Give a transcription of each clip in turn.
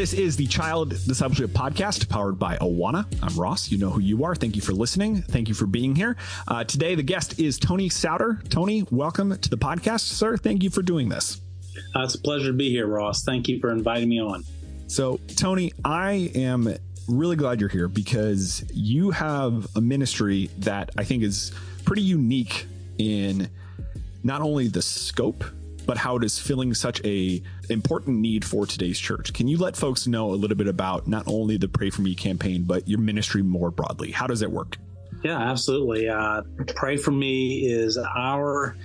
This is the Child Discipleship Podcast powered by Awana. I'm Ross. You know who you are. Thank you for listening. Thank you for being here. Uh, today, the guest is Tony Souder. Tony, welcome to the podcast, sir. Thank you for doing this. Uh, it's a pleasure to be here, Ross. Thank you for inviting me on. So, Tony, I am really glad you're here because you have a ministry that I think is pretty unique in not only the scope but how it is filling such a important need for today's church. Can you let folks know a little bit about not only the Pray for Me campaign, but your ministry more broadly? How does it work? Yeah, absolutely. Uh, Pray for Me is our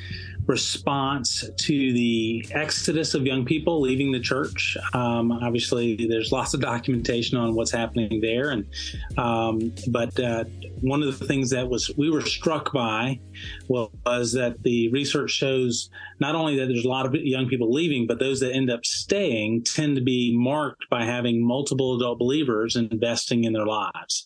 response to the exodus of young people leaving the church. Um, obviously, there's lots of documentation on what's happening there, and um, but uh, one of the things that was we were struck by was that the research shows not only that there's a lot of young people leaving, but those that end up staying tend to be marked by having multiple adult believers investing in their lives,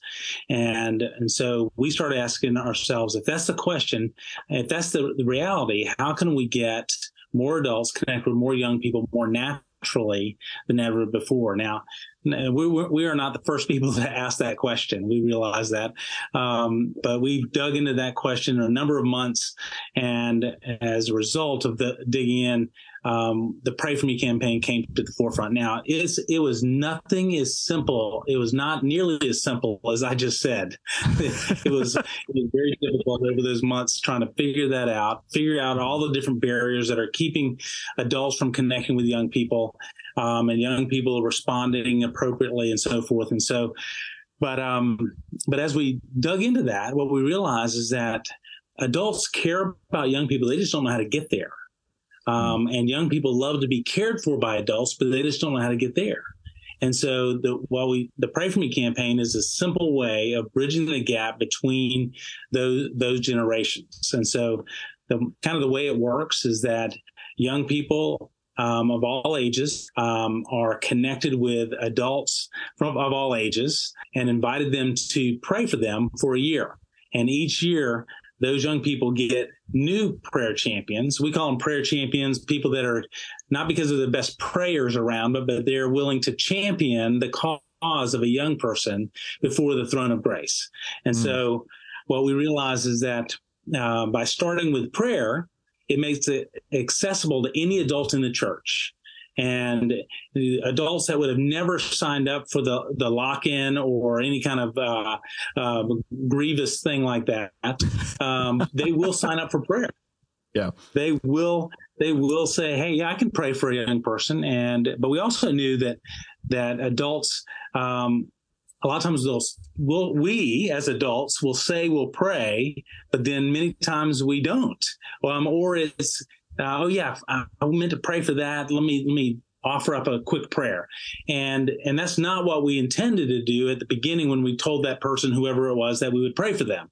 and and so we started asking ourselves if that's the question, if that's the, the reality, how how can we get more adults connect with more young people more naturally than ever before? Now, we, we are not the first people to ask that question. We realize that. Um, but we've dug into that question in a number of months. And as a result of the digging in, um, the Pray For Me campaign came to the forefront. Now, it was nothing as simple. It was not nearly as simple as I just said. it, was, it was very difficult over those months trying to figure that out, figure out all the different barriers that are keeping adults from connecting with young people, um, and young people responding appropriately and so forth. And so, but, um, but as we dug into that, what we realized is that adults care about young people. They just don't know how to get there. Um, and young people love to be cared for by adults, but they just don't know how to get there. And so the, while we, the Pray For Me campaign is a simple way of bridging the gap between those, those generations. And so the kind of the way it works is that young people um, of all ages um, are connected with adults from of all ages and invited them to pray for them for a year. And each year, those young people get new prayer champions. We call them prayer champions, people that are not because of the best prayers around, but, but they're willing to champion the cause of a young person before the throne of grace. And mm. so what we realize is that uh, by starting with prayer, it makes it accessible to any adult in the church and adults that would have never signed up for the, the lock-in or any kind of uh, uh, grievous thing like that, um, they will sign up for prayer. Yeah, they will. They will say, "Hey, yeah, I can pray for a young person." And but we also knew that that adults. Um, a lot of times they'll will we as adults will say we'll pray, but then many times we don't. Um, or it's uh, oh yeah, I, I meant to pray for that. Let me let me offer up a quick prayer. And and that's not what we intended to do at the beginning when we told that person, whoever it was, that we would pray for them.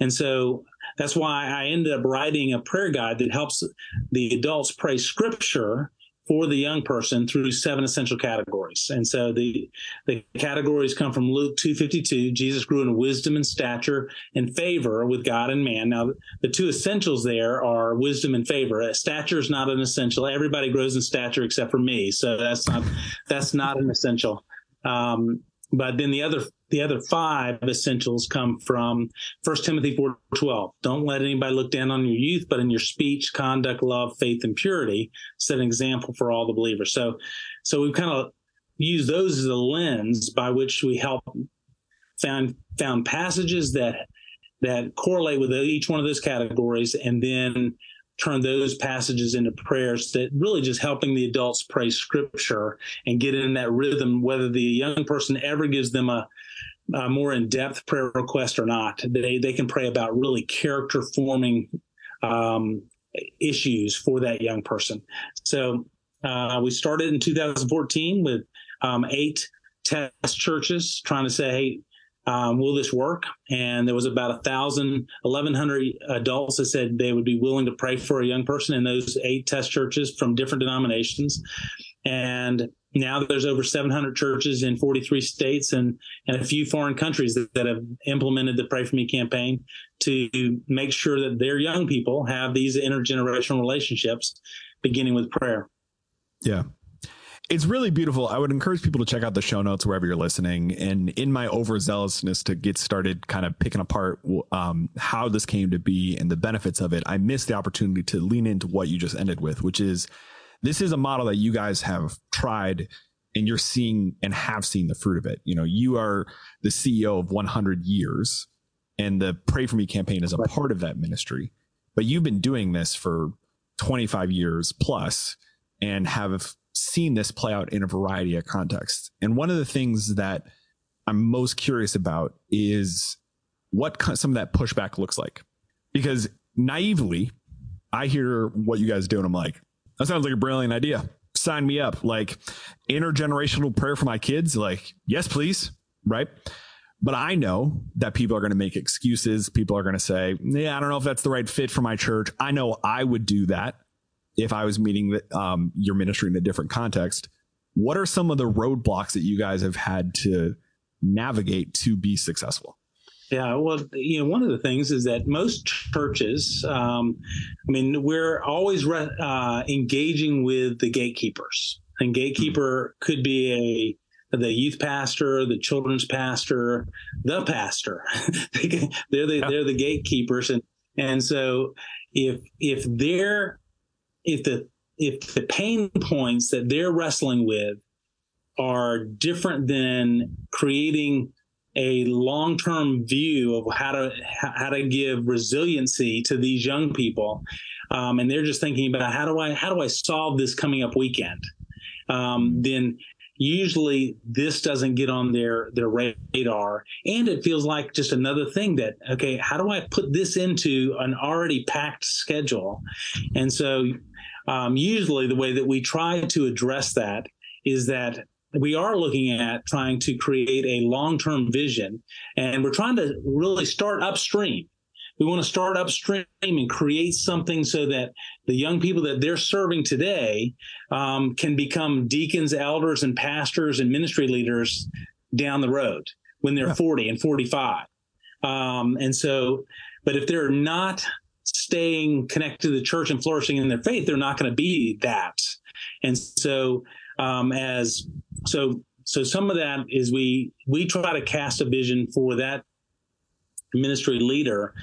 And so that's why I ended up writing a prayer guide that helps the adults pray scripture for the young person through seven essential categories. And so the the categories come from Luke 252. Jesus grew in wisdom and stature and favor with God and man. Now the two essentials there are wisdom and favor. Stature is not an essential. Everybody grows in stature except for me. So that's not that's not an essential. Um, but then the other the other five essentials come from 1 Timothy 4:12. Don't let anybody look down on your youth, but in your speech, conduct, love, faith, and purity, set an example for all the believers. So, so we've kind of used those as a lens by which we help found found passages that that correlate with each one of those categories, and then turn those passages into prayers that really just helping the adults pray scripture and get in that rhythm, whether the young person ever gives them a uh, more in-depth prayer request or not. They they can pray about really character forming um, issues for that young person. So uh, we started in 2014 with um, eight test churches trying to say, hey. Um, will this work? And there was about a thousand, eleven hundred adults that said they would be willing to pray for a young person in those eight test churches from different denominations. And now there's over 700 churches in 43 states and, and a few foreign countries that, that, have implemented the Pray For Me campaign to make sure that their young people have these intergenerational relationships beginning with prayer. Yeah. it's really beautiful. I would encourage people to check out the show notes wherever you're listening. And in my overzealousness to get started, kind of picking apart um, how this came to be and the benefits of it, I missed the opportunity to lean into what you just ended with, which is this is a model that you guys have tried and you're seeing and have seen the fruit of it. You know, you are the CEO of 100 years, and the Pray for Me campaign is a part of that ministry. But you've been doing this for 25 years plus and have seen this play out in a variety of contexts. And one of the things that I'm most curious about is what some of that pushback looks like. Because naively, I hear what you guys do and I'm like, that sounds like a brilliant idea. Sign me up. Like intergenerational prayer for my kids. Like, yes, please. Right. But I know that people are going to make excuses. People are going to say, yeah, I don't know if that's the right fit for my church. I know I would do that if I was meeting um, your ministry in a different context, what are some of the roadblocks that you guys have had to navigate to be successful? Yeah, well, you know, one of the things is that most churches, um, I mean, we're always re- uh, engaging with the gatekeepers, and gatekeeper mm-hmm. could be a the youth pastor, the children's pastor, the pastor. they're the yeah. they're the gatekeepers, and and so if if they're if the if the pain points that they're wrestling with are different than creating a long-term view of how to how to give resiliency to these young people, um, and they're just thinking about how do I how do I solve this coming up weekend, um, then usually this doesn't get on their their radar. And it feels like just another thing that okay how do i put this into an already packed schedule? And so um, usually, the way that we try to address that is that we are looking at trying to create a long term vision, and we're trying to really start upstream. We want to start upstream and create something so that the young people that they're serving today um, can become deacons, elders, and pastors and ministry leaders down the road when they're yeah. 40 and 45. Um, and so, but if they're not staying connected to the church and flourishing in their faith, they're not going to be that. And so, um, as so, so some of that is we we try to cast a vision for that ministry leader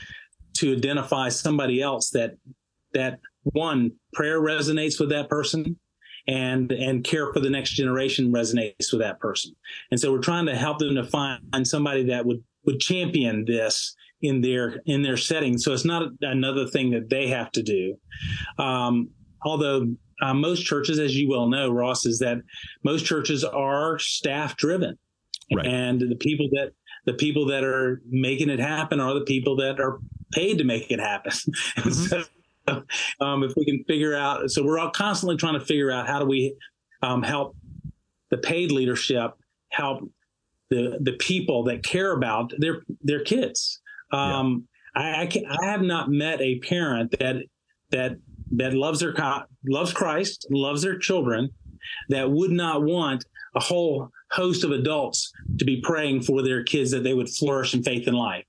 to identify somebody else that that one prayer resonates with that person and and care for the next generation resonates with that person and so we're trying to help them to find somebody that would would champion this in their in their setting. So it's not another thing that they have to do. Um, although uh, most churches, as you well know, Ross, is that most churches are staff driven, right. and the people that the people that are making it happen are the people that are paid to make it happen. Mm-hmm. so, um, if we can figure out, so we're all constantly trying to figure out how do we um, help the paid leadership help the the people that care about their their kids um, yeah. I, I, can, I have not met a parent that that that loves their loves Christ, loves their children, that would not want a whole host of adults to be praying for their kids that they would flourish in faith and life.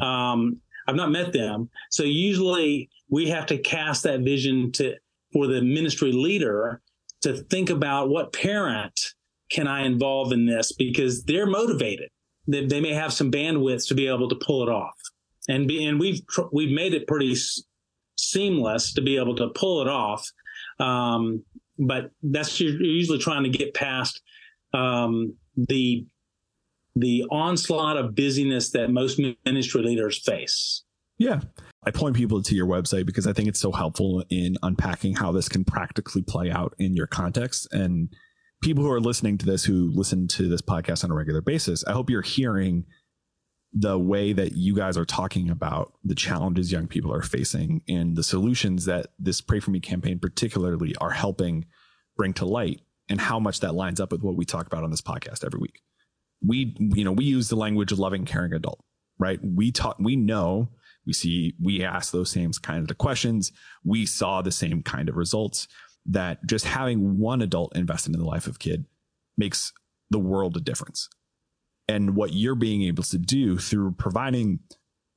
Um, I've not met them, so usually we have to cast that vision to for the ministry leader to think about what parent can I involve in this because they're motivated they, they may have some bandwidth to be able to pull it off. And be, and we've we've made it pretty seamless to be able to pull it off. Um, but that's you're usually trying to get past um, the the onslaught of busyness that most ministry leaders face. Yeah. I point people to your website because I think it's so helpful in unpacking how this can practically play out in your context. And people who are listening to this who listen to this podcast on a regular basis, I hope you're hearing the way that you guys are talking about the challenges young people are facing and the solutions that this Pray For Me campaign particularly are helping bring to light and how much that lines up with what we talk about on this podcast every week. We, you know, we use the language of loving, caring adult, right? We talk, we know, we see, we ask those same kinds of questions. We saw the same kind of results that just having one adult invested in the life of kid makes the world a difference. And what you're being able to do through providing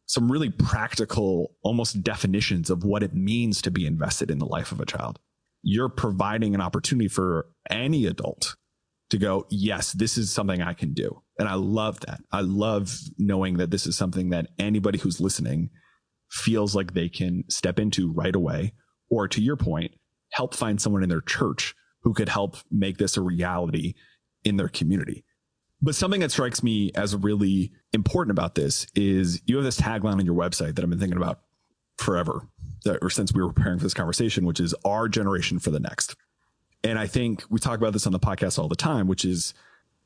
some really practical, almost definitions of what it means to be invested in the life of a child you're providing an opportunity for any adult to go, yes, this is something I can do. And I love that. I love knowing that this is something that anybody who's listening feels like they can step into right away. Or to your point, help find someone in their church who could help make this a reality in their community. But something that strikes me as really important about this is you have this tagline on your website that I've been thinking about forever, or since we were preparing for this conversation, which is our generation for the next. And I think we talk about this on the podcast all the time, which is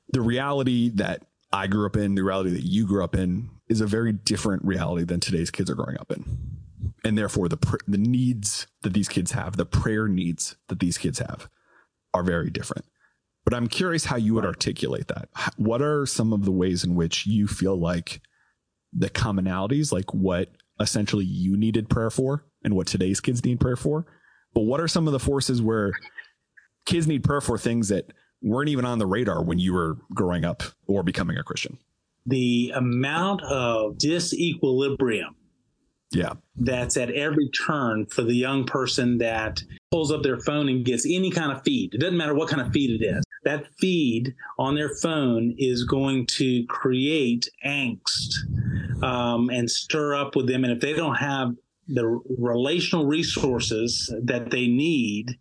the reality that I grew up in, the reality that you grew up in is a very different reality than today's kids are growing up in. And therefore the pr- the needs that these kids have, the prayer needs that these kids have are very different. But I'm curious how you would articulate that. What are some of the ways in which you feel like the commonalities, like what essentially you needed prayer for and what today's kids need prayer for? But what are some of the forces where kids need prayer for things that weren't even on the radar when you were growing up or becoming a Christian? The amount of disequilibrium yeah that's at every turn for the young person that pulls up their phone and gets any kind of feed it doesn't matter what kind of feed it is that feed on their phone is going to create angst um, and stir up with them and if they don't have the relational resources that they need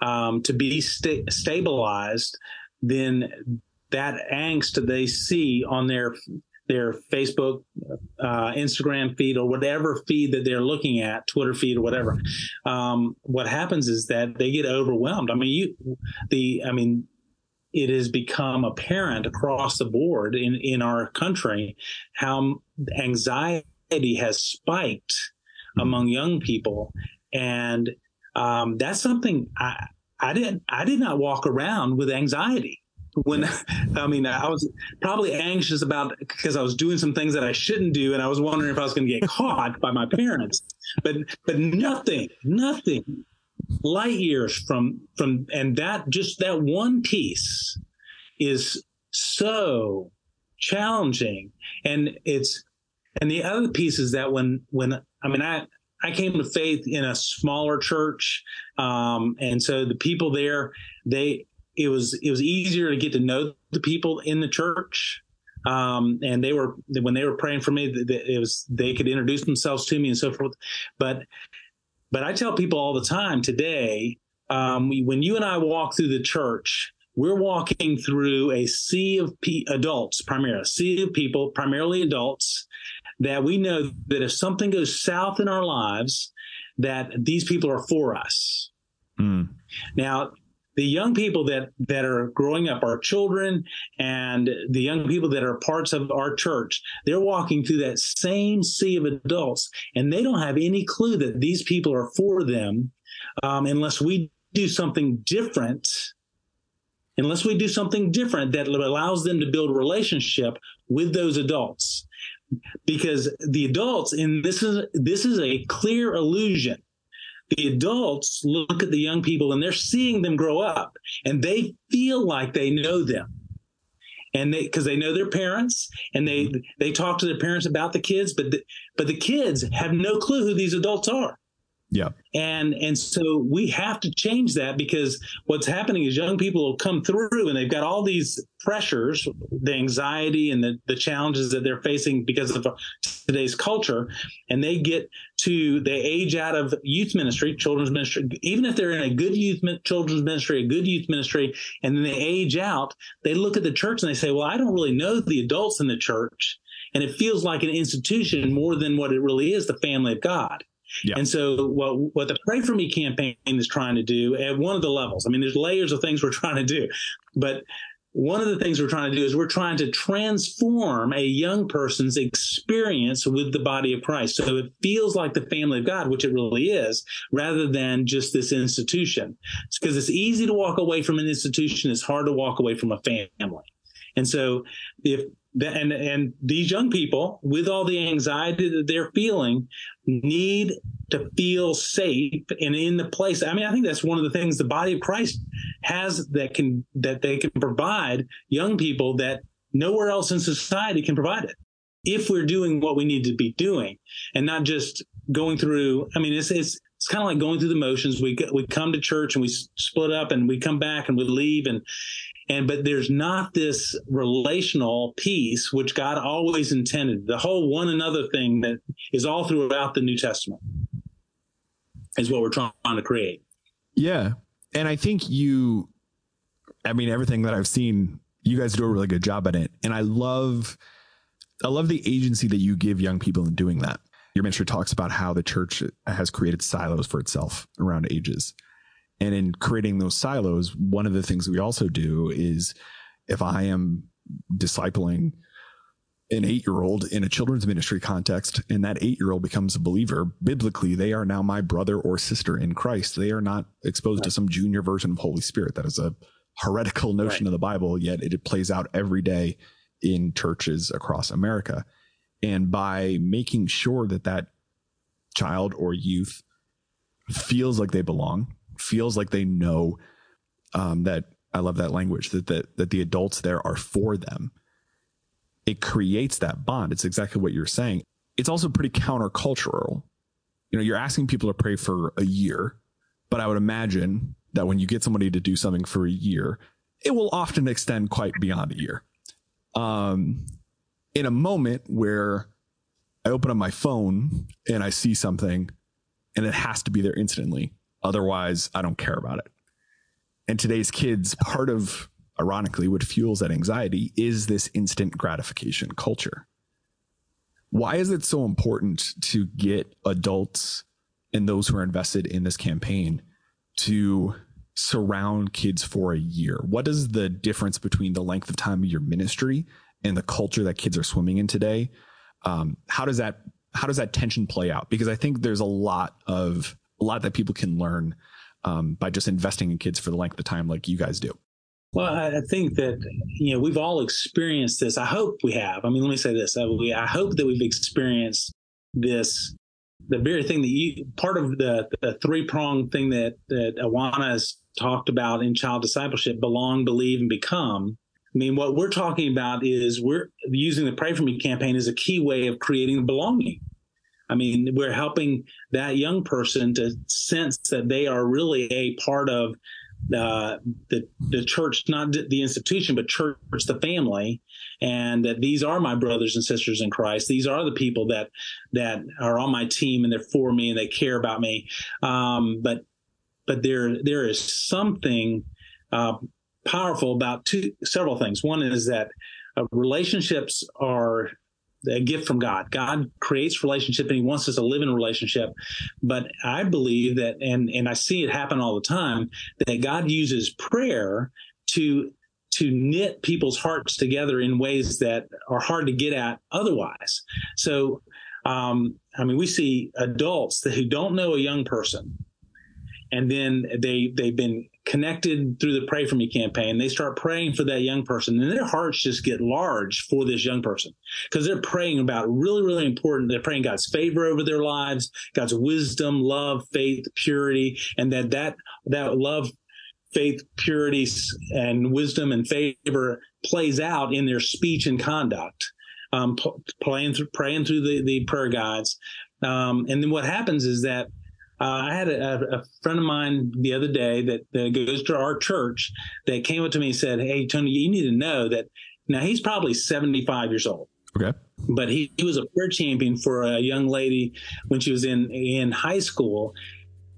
um, to be sta- stabilized, then that angst they see on their their Facebook, uh, Instagram feed, or whatever feed that they're looking at, Twitter feed or whatever. Um, what happens is that they get overwhelmed. I mean, you, the, I mean, it has become apparent across the board in in our country how anxiety has spiked mm-hmm. among young people, and um, that's something I, I didn't, I did not walk around with anxiety when I mean I was probably anxious about because I was doing some things that I shouldn't do and I was wondering if I was going to get caught by my parents. But but nothing nothing light years from from and that just that one piece is so challenging and it's and the other piece is that when when I mean I I came to faith in a smaller church, um, and so the people there, they it was it was easier to get to know the people in the church, um, and they were when they were praying for me, it was they could introduce themselves to me and so forth. But but I tell people all the time today, um, when you and I walk through the church, we're walking through a sea of pe- adults, primarily a sea of people, primarily adults that we know that if something goes south in our lives, that these people are for us. Mm. Now, the young people that that are growing up, our children, and the young people that are parts of our church, they're walking through that same sea of adults, and they don't have any clue that these people are for them, um, unless we do something different. Unless we do something different that allows them to build relationship with those adults because the adults and this is this is a clear illusion the adults look at the young people and they're seeing them grow up and they feel like they know them. And they because they know their parents and they mm-hmm. they talk to their parents about the kids but the, but the kids have no clue who these adults are yeah. And and so we have to change that because what's happening is young people will come through and they've got all these pressures, the anxiety and the, the challenges that they're facing because of today's culture. And they get to, they age out of youth ministry, children's ministry, even if they're in a good youth, children's ministry, a good youth ministry, and then they age out, they look at the church and they say, well, I don't really know the adults in the church. And it feels like an institution more than what it really is, the family of God. Yeah. And so what what the Pray For Me campaign is trying to do at one of the levels, I mean, there's layers of things we're trying to do, but one of the things we're trying to do is we're trying to transform a young person's experience with the body of Christ. So it feels like the family of God, which it really is, rather than just this institution. Because it's, it's easy to walk away from an institution. It's hard to walk away from a family. And so if and and these young people with all the anxiety that they're feeling need to feel safe and in the place i mean i think that's one of the things the body of christ has that can that they can provide young people that nowhere else in society can provide it if we're doing what we need to be doing and not just going through i mean it's it's it's kind of like going through the motions. We we come to church and we split up and we come back and we leave and and but there's not this relational piece which God always intended. The whole one another thing that is all throughout the New Testament is what we're trying to create. Yeah, and I think you, I mean, everything that I've seen, you guys do a really good job at it, and I love. I love the agency that you give young people in doing that your ministry talks about how the church has created silos for itself around ages. And in creating those silos, one of the things we also do is if I am discipling an eight year old in a children's ministry context, and that eight year old becomes a believer, biblically, they are now my brother or sister in Christ. They are not exposed right. to some junior version of Holy Spirit. That is a heretical notion right. of the Bible, yet it plays out every day in churches across America. And by making sure that that child or youth feels like they belong, feels like they know um, that I love that language that, that that the adults there are for them. It creates that bond. It's exactly what you're saying. It's also pretty countercultural. You know, you're asking people to pray for a year, but I would imagine that when you get somebody to do something for a year, it will often extend quite beyond a year. Um, in a moment where I open up my phone and I see something and it has to be there instantly. Otherwise, I don't care about it. And today's kids, part of ironically what fuels that anxiety is this instant gratification culture. Why is it so important to get adults and those who are invested in this campaign to surround kids for a year? What is the difference between the length of time of your ministry and the culture that kids are swimming in today um, how does that how does that tension play out because i think there's a lot of a lot that people can learn um, by just investing in kids for the length of time like you guys do. Well i think that you know we've all experienced this. I hope we have. I mean let me say this. I hope that we've experienced this the very thing that you part of the, the three prong thing that that awana has talked about in child discipleship belong believe and become. I mean, what we're talking about is we're using the Pray For Me campaign as a key way of creating belonging. I mean, we're helping that young person to sense that they are really a part of uh, the the church, not the institution, but church, the family, and that these are my brothers and sisters in Christ. These are the people that that are on my team and they're for me and they care about me. Um, but but there there is something uh, powerful about two several things. One is that uh, relationships are a gift from God. God creates relationship and he wants us to live in a relationship. But I believe that, and, and I see it happen all the time, that God uses prayer to, to knit people's hearts together in ways that are hard to get at otherwise. So, um, I mean, we see adults who don't know a young person and then they, they've been connected through the Pray For Me campaign. They start praying for that young person and their hearts just get large for this young person because they're praying about really, really important. They're praying God's favor over their lives, God's wisdom, love, faith, purity, and that that, that love, faith, purity, and wisdom and favor plays out in their speech and conduct. Um, playing through, praying through the, the prayer guides. Um, and then what happens is that uh, I had a, a, friend of mine the other day that, that goes to our church that came up to me and said, Hey, Tony, you need to know that now he's probably 75 years old. Okay. But he, he was a prayer champion for a young lady when she was in, in high school,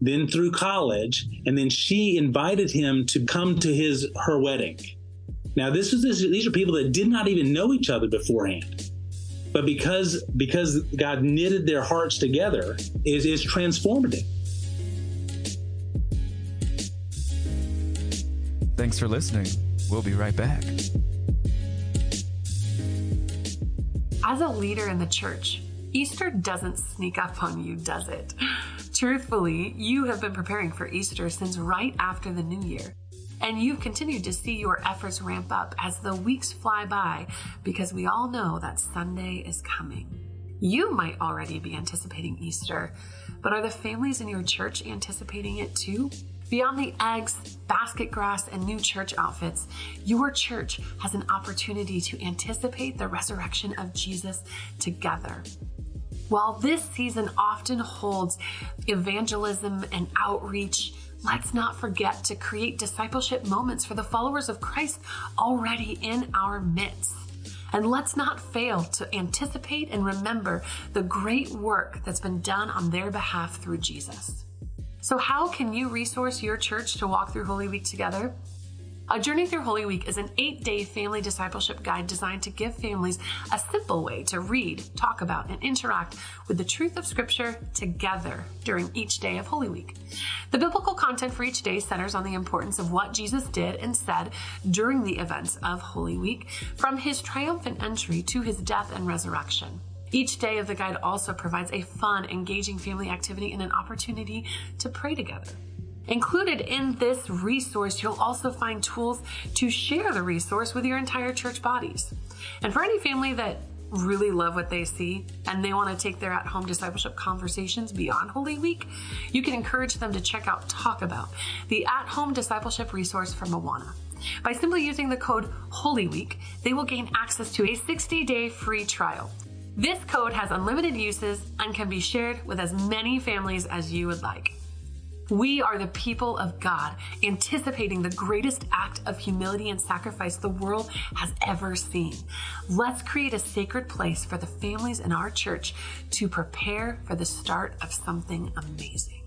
then through college. And then she invited him to come to his, her wedding. Now, this is, this, these are people that did not even know each other beforehand but because because God knitted their hearts together is is transformative. Thanks for listening. We'll be right back. As a leader in the church, Easter doesn't sneak up on you, does it? Truthfully, you have been preparing for Easter since right after the new year. And you've continued to see your efforts ramp up as the weeks fly by because we all know that Sunday is coming. You might already be anticipating Easter, but are the families in your church anticipating it too? Beyond the eggs, basket grass, and new church outfits, your church has an opportunity to anticipate the resurrection of Jesus together. While this season often holds evangelism and outreach, let's not forget to create discipleship moments for the followers of Christ already in our midst. And let's not fail to anticipate and remember the great work that's been done on their behalf through Jesus. So, how can you resource your church to walk through Holy Week together? A Journey Through Holy Week is an eight day family discipleship guide designed to give families a simple way to read, talk about, and interact with the truth of Scripture together during each day of Holy Week. The biblical content for each day centers on the importance of what Jesus did and said during the events of Holy Week, from his triumphant entry to his death and resurrection. Each day of the guide also provides a fun, engaging family activity and an opportunity to pray together. Included in this resource, you'll also find tools to share the resource with your entire church bodies. And for any family that really love what they see and they want to take their at home discipleship conversations beyond Holy Week, you can encourage them to check out Talk About, the at home discipleship resource from Awana. By simply using the code Holy Week, they will gain access to a 60 day free trial. This code has unlimited uses and can be shared with as many families as you would like. We are the people of God, anticipating the greatest act of humility and sacrifice the world has ever seen. Let's create a sacred place for the families in our church to prepare for the start of something amazing.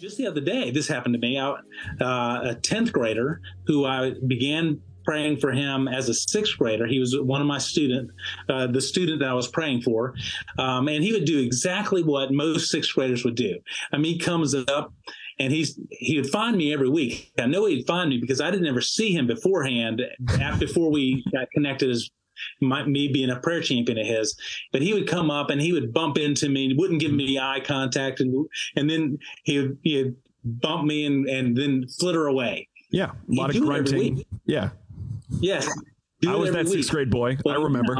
Just the other day, this happened to me. I, uh, a 10th grader who I began praying for him as a sixth grader. He was one of my student, uh, the student that I was praying for, um, and he would do exactly what most sixth graders would do. I mean, he comes up and he's he would find me every week. I know he'd find me because I didn't ever see him beforehand. Before we got connected as my, me being a prayer champion of his, but he would come up and he would bump into me, wouldn't give me eye contact, and and then he would he'd bump me and and then flitter away. Yeah, a lot of grunting. Yeah, Yes. I was that sixth grade boy. I remember.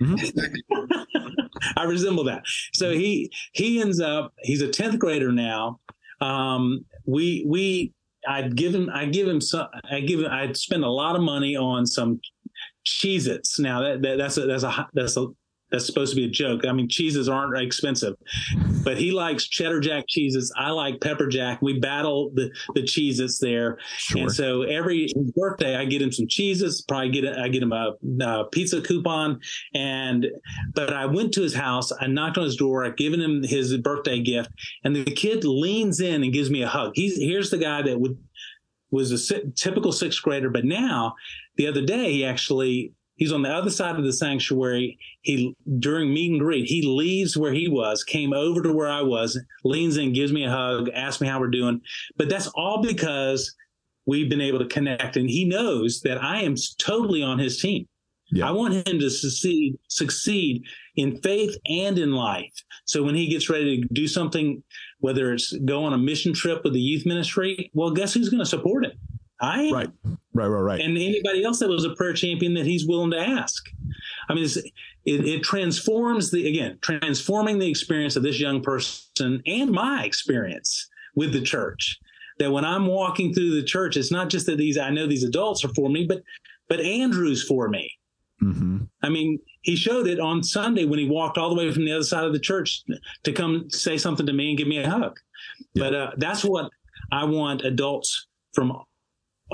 Mm-hmm. I resemble that. So he he ends up he's a tenth grader now. Um, we we I'd give him I give him some I give him I'd spend a lot of money on some Cheez-Its. Now that, that that's a that's a that's a that's supposed to be a joke. I mean, cheeses aren't expensive, but he likes cheddar jack cheeses. I like pepper jack. We battle the the cheeses there, sure. and so every birthday I get him some cheeses. Probably get I get him a, a, pizza coupon, and but I went to his house. I knocked on his door. I given him his birthday gift, and the kid leans in and gives me a hug. He's here's the guy that would was a typical sixth grader, but now the other day he actually He's on the other side of the sanctuary. He during meet and greet, he leaves where he was, came over to where I was, leans in, gives me a hug, asks me how we're doing. But that's all because we've been able to connect, and he knows that I am totally on his team. Yeah. I want him to succeed, succeed in faith and in life. So when he gets ready to do something, whether it's go on a mission trip with the youth ministry, well, guess who's going to support him? I am. Right. Right, right, right. And anybody else that was a prayer champion that he's willing to ask. I mean, it, it transforms the, again, transforming the experience of this young person and my experience with the church. That when I'm walking through the church, it's not just that these, I know these adults are for me, but, but Andrew's for me. Mm-hmm. I mean, he showed it on Sunday when he walked all the way from the other side of the church to come say something to me and give me a hug. Yeah. But uh, that's what I want adults from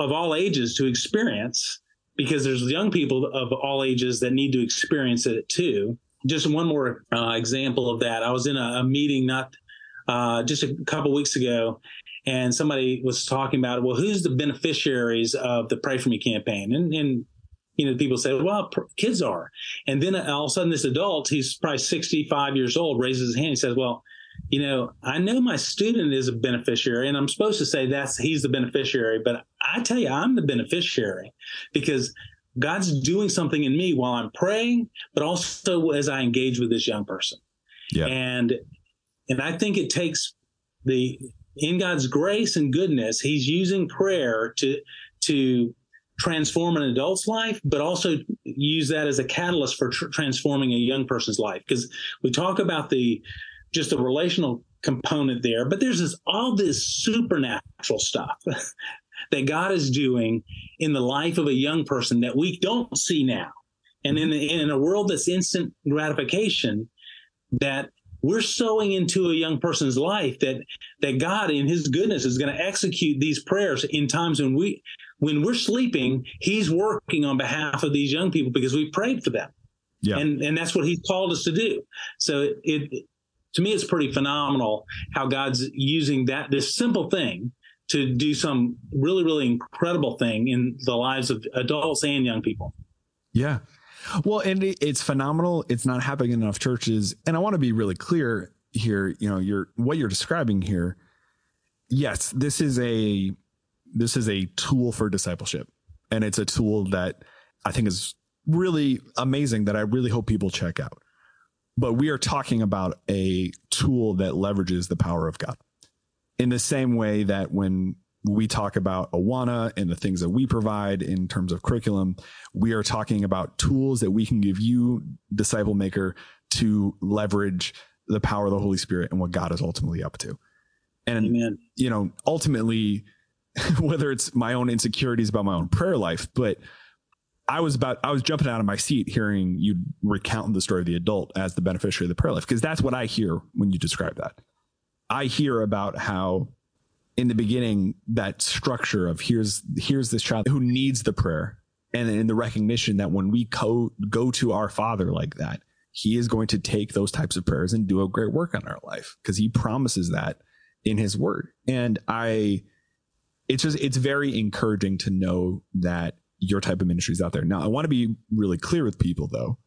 of all ages to experience because there's young people of all ages that need to experience it too. Just one more uh, example of that. I was in a, a meeting not uh, just a couple weeks ago, and somebody was talking about, well, who's the beneficiaries of the Pray for Me campaign? And, and you know, people say, well, pr- kids are. And then all of a sudden, this adult, he's probably 65 years old, raises his hand. He says, well, you know, I know my student is a beneficiary and I'm supposed to say that's he's the beneficiary, but I tell you, I'm the beneficiary because God's doing something in me while I'm praying, but also as I engage with this young person. Yeah. And and I think it takes the in God's grace and goodness, He's using prayer to to transform an adult's life, but also use that as a catalyst for tr- transforming a young person's life. Because we talk about the just the relational component there, but there's this all this supernatural stuff that God is doing in the life of a young person that we don't see now. And in, in a world that's instant gratification, that we're sowing into a young person's life that that God in his goodness is going to execute these prayers in times when we when we're sleeping, he's working on behalf of these young people because we prayed for them. Yeah. And and that's what he's called us to do. So it, it to me it's pretty phenomenal how God's using that this simple thing to do some really really incredible thing in the lives of adults and young people. Yeah. Well, and it's phenomenal. It's not happening in enough churches. And I want to be really clear here, you know, you're what you're describing here. Yes, this is a this is a tool for discipleship. And it's a tool that I think is really amazing that I really hope people check out. But we are talking about a tool that leverages the power of God in the same way that when we talk about Awana and the things that we provide in terms of curriculum. We are talking about tools that we can give you, disciple maker, to leverage the power of the Holy Spirit and what God is ultimately up to. And, Amen. you know, ultimately, whether it's my own insecurities about my own prayer life, but I was about, I was jumping out of my seat hearing you recount the story of the adult as the beneficiary of the prayer life, because that's what I hear when you describe that. I hear about how in the beginning that structure of here's here's this child who needs the prayer. And in the recognition that when we co- go to our father like that he is going to take those types of prayers and do a great work on our life because he promises that in his word. And i it's just it's very encouraging to know that your type of ministry is out there. Now i want to be really clear with people though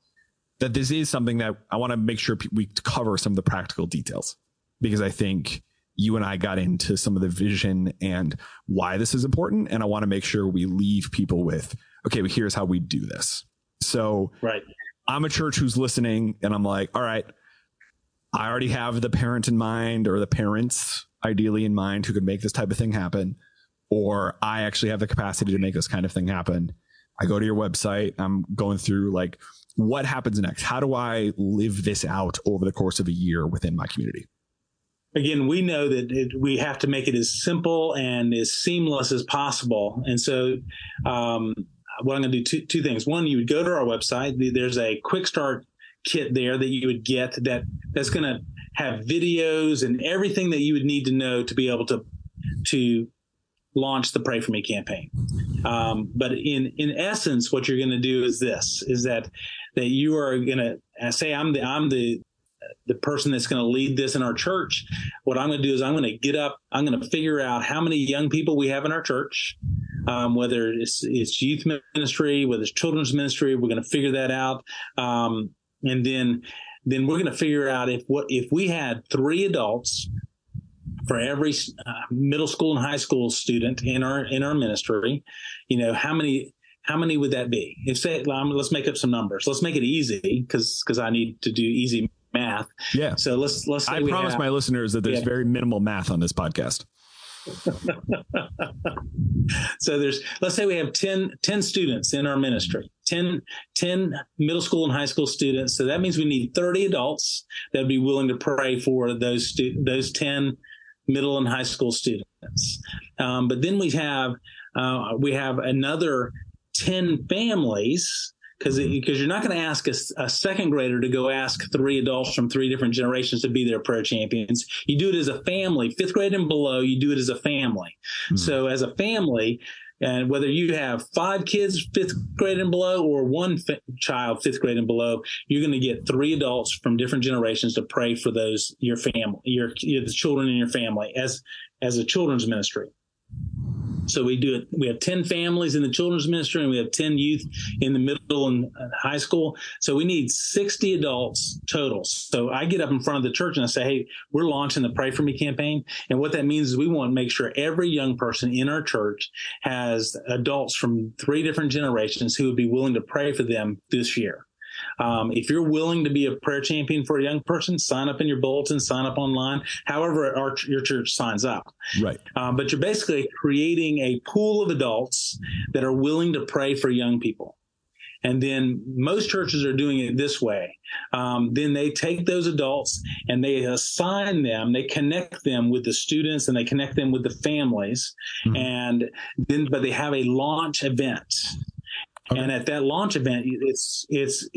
that this is something that i want to make sure we cover some of the practical details because i think you and I got into some of the vision and why this is important. And I want to make sure we leave people with, okay, well, here's how we do this. So right. I'm a church who's listening and I'm like, all right, I already have the parent in mind or the parents ideally in mind who could make this type of thing happen. Or I actually have the capacity to make this kind of thing happen. I go to your website. I'm going through like, what happens next? How do I live this out over the course of a year within my community? Again, we know that it, we have to make it as simple and as seamless as possible. And so, um, what I'm going to do two, two things. One, you would go to our website. There's a quick start kit there that you would get that that's going to have videos and everything that you would need to know to be able to to launch the Pray for Me campaign. Um, but in in essence, what you're going to do is this: is that that you are going to say, "I'm the I'm the the person that's going to lead this in our church, what I'm going to do is I'm going to get up, I'm going to figure out how many young people we have in our church, um, whether it's, it's youth ministry, whether it's children's ministry, we're going to figure that out. Um, and then, then we're going to figure out if what, if we had three adults for every uh, middle school and high school student in our, in our ministry, you know, how many, how many would that be? If say, um, let's make up some numbers. Let's make it easy because because I need to do easy math. Yeah. So let's let's. I promise have, my listeners that there's yeah. very minimal math on this podcast. so there's let's say we have 10, 10 students in our ministry 10, 10 middle school and high school students so that means we need 30 adults that would be willing to pray for those stu- those 10 middle and high school students um, but then we have uh, we have another 10 families because because you're not going to ask a, a, second grader to go ask three adults from three different generations to be their prayer champions. You do it as a family, fifth grade and below. You do it as a family. Mm-hmm. So as a family, and whether you have five kids fifth grade and below or one f- child fifth grade and below you're going to get three adults from different generations to pray for those your family your, your the children in your family as as a children's ministry so we do it. We have 10 families in the children's ministry and we have 10 youth in the middle and high school. So we need 60 adults total. So I get up in front of the church and I say, Hey, we're launching the Pray For Me campaign. And what that means is we want to make sure every young person in our church has adults from three different generations who would be willing to pray for them this year. Um, if you're willing to be a prayer champion for a young person, sign up in your bulletin, sign up online, however our, your church signs up. Right. Um, but you're basically creating a pool of adults that are willing to pray for young people. And then most churches are doing it this way. Um, then they take those adults and they assign them, they connect them with the students and they connect them with the families. Mm-hmm. And then, but they have a launch event. Okay. And at that launch event, it's, it's,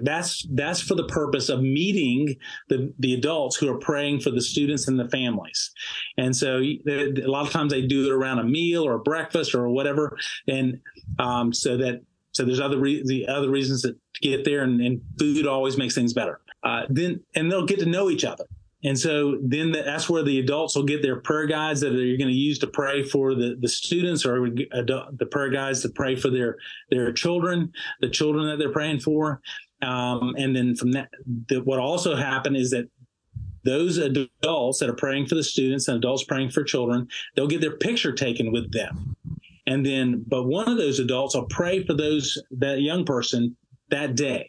that's that's for the purpose of meeting the the adults who are praying for the students and the families. And so a lot of times they do it around a meal or a breakfast or whatever. And um, so that so there's other re- the other reasons that get there and, and food always makes things better. Uh, then and they'll get to know each other and so then that's where the adults will get their prayer guides that they're going to use to pray for the, the students or the prayer guides to pray for their, their children, the children that they're praying for. Um, and then from that, the, what also happened is that those adults that are praying for the students and adults praying for children, they'll get their picture taken with them. And then, but one of those adults will pray for those, that young person that day,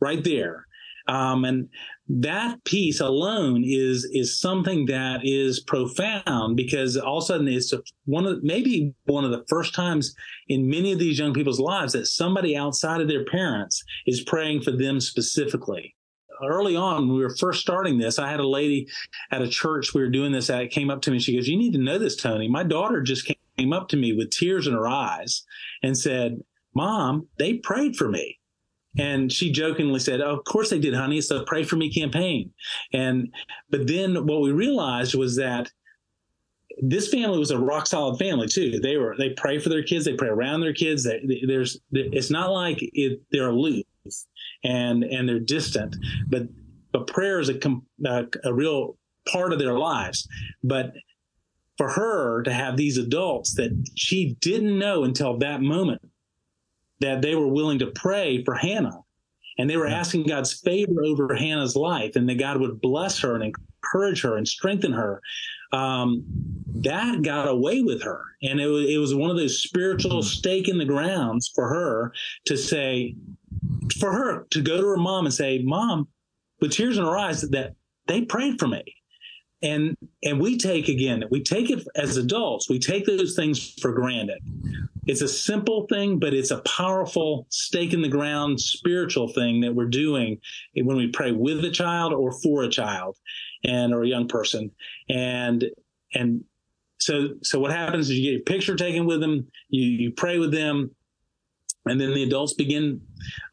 right there. Um, and that piece alone is is something that is profound because all of a sudden it's one of maybe one of the first times in many of these young people's lives that somebody outside of their parents is praying for them specifically. Early on when we were first starting this i had a lady at a church we were doing this at came up to me and she goes you need to know this tony. My daughter just came up to me with tears in her eyes and said mom they prayed for me and she jokingly said, oh, "Of course they did, honey. It's a pray for me campaign." And but then what we realized was that this family was a rock solid family too. They were they pray for their kids, they pray around their kids. They, there's it's not like it, they're aloof and and they're distant, but but prayer is a, a uh, a real part of their lives. But for her to have these adults that she didn't know until that moment that they were willing to pray for Hannah. And they were asking God's favor over Hannah's life and that God would bless her and encourage her and strengthen her. Um, that got away with her. And it was, it was one of those spiritual stake in the grounds for her to say, for her to go to her mom and say, Mom, with tears in her eyes, that they prayed for me and and we take again we take it as adults we take those things for granted it's a simple thing but it's a powerful stake in the ground spiritual thing that we're doing when we pray with a child or for a child and or a young person. And and so so what happens is you get your picture taken with them you you pray with them and then the adults begin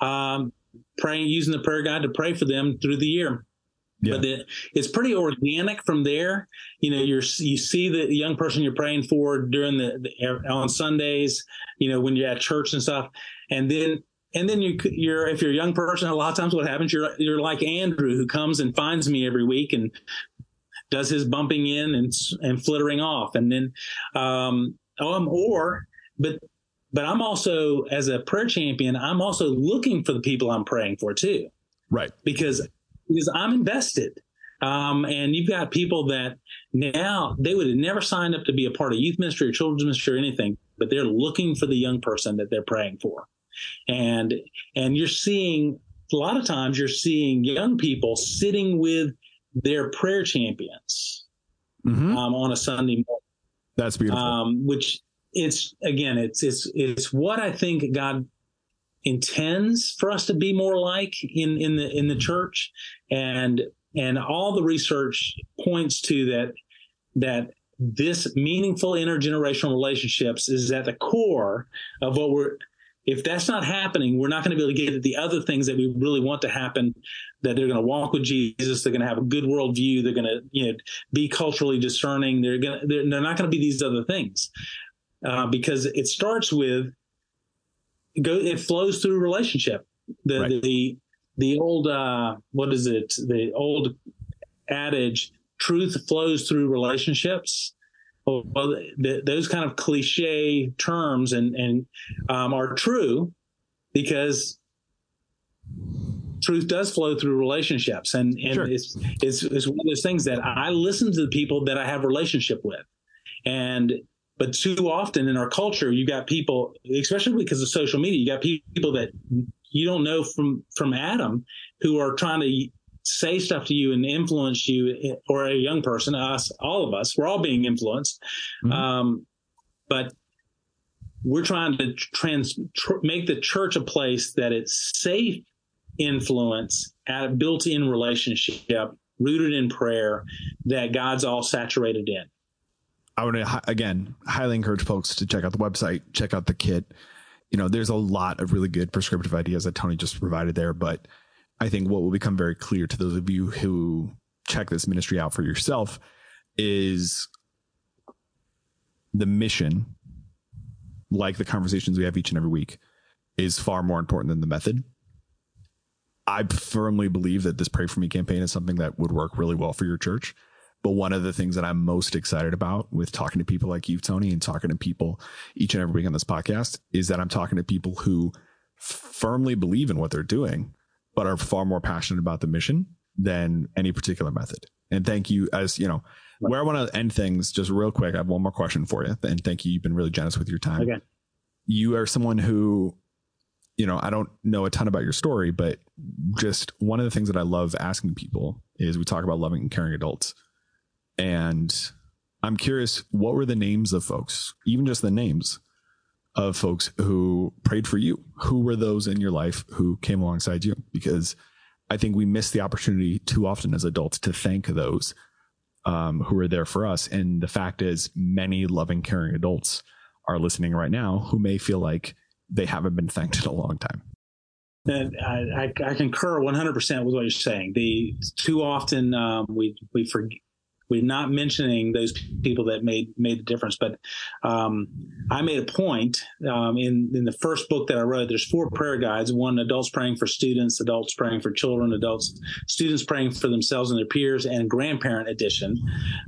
um, praying using the prayer guide to pray for them through the year yeah. But it, it's pretty organic from there. You know, you're you see the young person you're praying for during the, the on Sundays. You know, when you're at church and stuff, and then and then you you're if you're a young person, a lot of times what happens you're you're like Andrew who comes and finds me every week and does his bumping in and and flittering off, and then um, um or but but I'm also as a prayer champion, I'm also looking for the people I'm praying for too. Right. Because because I'm invested. Um, and you've got people that now they would have never signed up to be a part of youth ministry or children's ministry or anything, but they're looking for the young person that they're praying for. And, and you're seeing a lot of times you're seeing young people sitting with their prayer champions mm-hmm. um, on a Sunday morning. That's beautiful. Um, which it's again, it's it's it's what I think God intends for us to be more like in in the in the church and and all the research points to that that this meaningful intergenerational relationships is at the core of what we're if that's not happening we're not going to be able to get at the other things that we really want to happen that they're going to walk with jesus they're going to have a good worldview they're going to you know be culturally discerning they're going to they're, they're not going to be these other things uh, because it starts with go it flows through relationship. The right. the the old uh, what is it? The old adage: truth flows through relationships. Well, the, those kind of cliche terms and and um, are true because truth does flow through relationships and, and sure. it's, it's, it's one of those things that I listen to the people that I have relationship with and but too often in our culture, you got people, especially because of social media, you got people that you don't know from from Adam who are trying to say stuff to you and influence you, or a young person, us, all of us, we're all being influenced. Mm-hmm. Um, but we're trying to trans tr- make the church a place that it's safe influence at built-in relationship rooted in prayer that God's all saturated in. I would again highly encourage folks to check out the website, check out the kit. You know, there's a lot of really good prescriptive ideas that Tony just provided there, but I think what will become very clear to those of you who check this ministry out for yourself is the mission, like the conversations we have each and every week, is far more important than the method. I firmly believe that this Pray For Me campaign is something that would work really well for your church. But one of the things that I'm most excited about with talking to people like you, Tony, and talking to people each and every week on this podcast is that I'm talking to people who firmly believe in what they're doing, but are far more passionate about the mission than any particular method. And thank you, as you know, where I want to end things just real quick. I have one more question for you. And thank you. You've been really generous with your time. Okay. You are someone who you know, I don't know a ton about your story, but just one of the things that I love asking people is we talk about loving and caring adults. And I'm curious, what were the names of folks, even just the names of folks who prayed for you? Who were those in your life who came alongside you? Because I think we miss the opportunity too often as adults to thank those um, who are there for us. And the fact is, many loving, caring adults are listening right now who may feel like they haven't been thanked in a long time. And I, I, concur 100% with what you're saying. The too often um, we we forget we're not mentioning those people that made made the difference. But um, I made a point um, in in the first book that I wrote. There's four prayer guides: one adults praying for students, adults praying for children, adults students praying for themselves and their peers, and grandparent edition.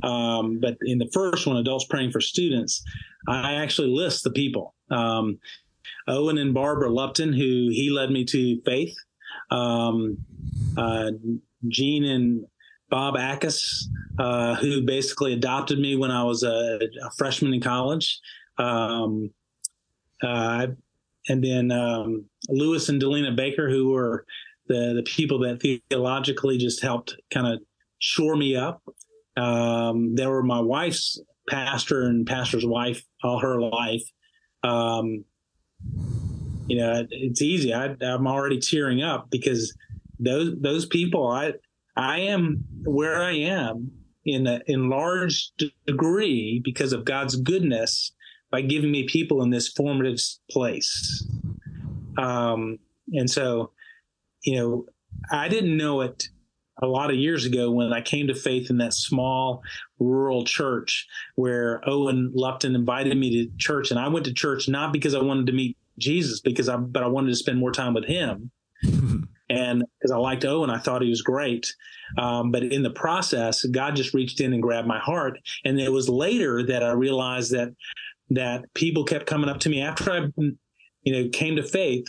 Um, but in the first one, adults praying for students, I actually list the people. Um, Owen and Barbara Lupton, who he led me to faith. Um, uh, Gene and Bob Ackus, uh, who basically adopted me when I was a, a freshman in college. Um, uh, and then um, Lewis and Delina Baker, who were the, the people that theologically just helped kind of shore me up. Um, they were my wife's pastor and pastor's wife all her life. Um, you know, it's easy. I, I'm already tearing up because those those people. I I am where I am in a in large degree because of God's goodness by giving me people in this formative place. Um, and so, you know, I didn't know it a lot of years ago when I came to faith in that small rural church where Owen Lupton invited me to church. And I went to church not because I wanted to meet Jesus, because I, but I wanted to spend more time with him. and because I liked Owen, I thought he was great. Um, but in the process, God just reached in and grabbed my heart. And it was later that I realized that, that people kept coming up to me after I, you know, came to faith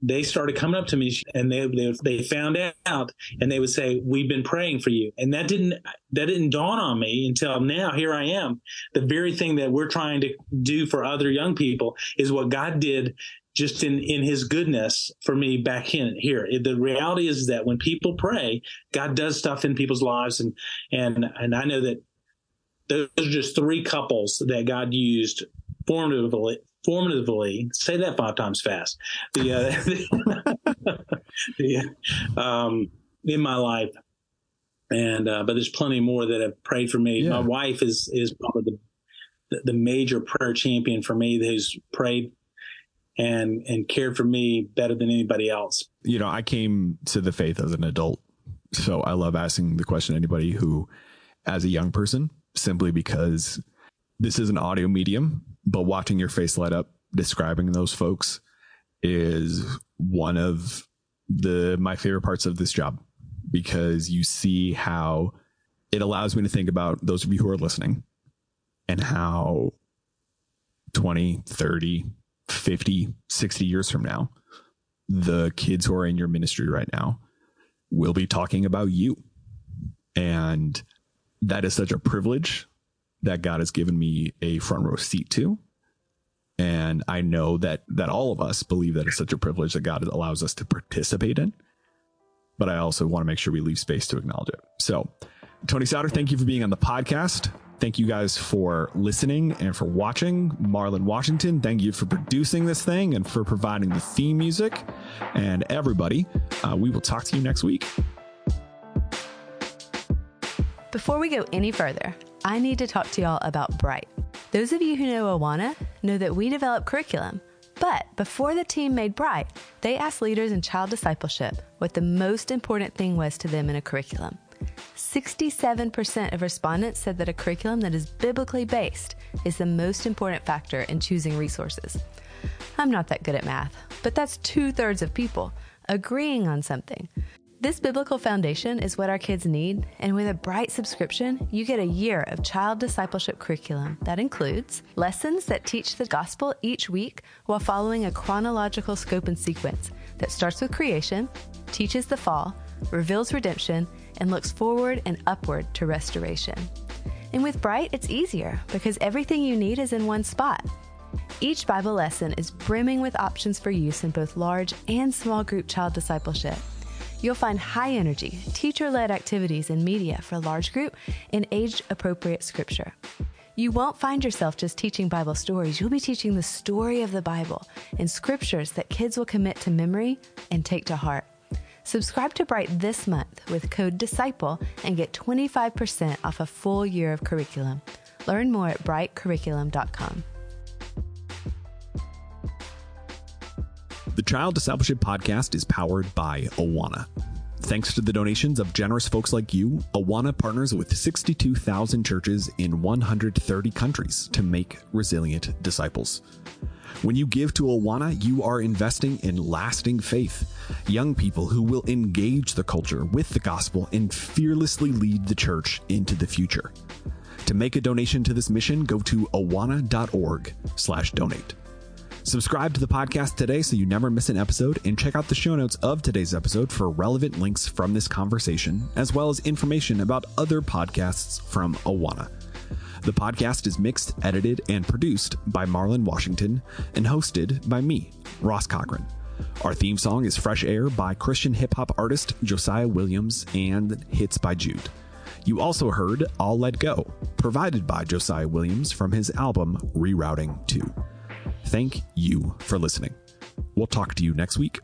they started coming up to me and they, they they found out and they would say we've been praying for you and that didn't that didn't dawn on me until now here i am the very thing that we're trying to do for other young people is what god did just in in his goodness for me back in here the reality is that when people pray god does stuff in people's lives and and and i know that those are just three couples that god used formatively formatively. Say that five times fast. The, uh, the um, in my life, and uh, but there's plenty more that have prayed for me. Yeah. My wife is is probably the the major prayer champion for me, who's prayed and and cared for me better than anybody else. You know, I came to the faith as an adult, so I love asking the question anybody who, as a young person, simply because this is an audio medium but watching your face light up describing those folks is one of the my favorite parts of this job because you see how it allows me to think about those of you who are listening and how 20 30 50 60 years from now the kids who are in your ministry right now will be talking about you and that is such a privilege that God has given me a front row seat to. And I know that that all of us believe that it's such a privilege that God allows us to participate in. But I also want to make sure we leave space to acknowledge it. So, Tony Souder, thank you for being on the podcast. Thank you guys for listening and for watching. Marlon Washington, thank you for producing this thing and for providing the theme music. And everybody, uh, we will talk to you next week. Before we go any further, I need to talk to y'all about Bright. Those of you who know Awana know that we develop curriculum. But before the team made Bright, they asked leaders in child discipleship what the most important thing was to them in a curriculum. 67% of respondents said that a curriculum that is biblically based is the most important factor in choosing resources. I'm not that good at math, but that's two thirds of people agreeing on something. This biblical foundation is what our kids need, and with a Bright subscription, you get a year of child discipleship curriculum that includes lessons that teach the gospel each week while following a chronological scope and sequence that starts with creation, teaches the fall, reveals redemption, and looks forward and upward to restoration. And with Bright, it's easier because everything you need is in one spot. Each Bible lesson is brimming with options for use in both large and small group child discipleship. You'll find high energy, teacher led activities and media for large group and age appropriate scripture. You won't find yourself just teaching Bible stories. You'll be teaching the story of the Bible and scriptures that kids will commit to memory and take to heart. Subscribe to Bright this month with code DISCIPLE and get 25% off a full year of curriculum. Learn more at brightcurriculum.com. The Child Discipleship Podcast is powered by Awana. Thanks to the donations of generous folks like you, Awana partners with 62,000 churches in 130 countries to make resilient disciples. When you give to Awana, you are investing in lasting faith. Young people who will engage the culture with the gospel and fearlessly lead the church into the future. To make a donation to this mission, go to awana.org slash donate. Subscribe to the podcast today so you never miss an episode and check out the show notes of today's episode for relevant links from this conversation, as well as information about other podcasts from Awana. The podcast is mixed, edited, and produced by Marlon Washington and hosted by me, Ross Cochran. Our theme song is Fresh Air by Christian hip hop artist Josiah Williams and Hits by Jude. You also heard I'll Let Go, provided by Josiah Williams from his album Rerouting 2. Thank you for listening. We'll talk to you next week.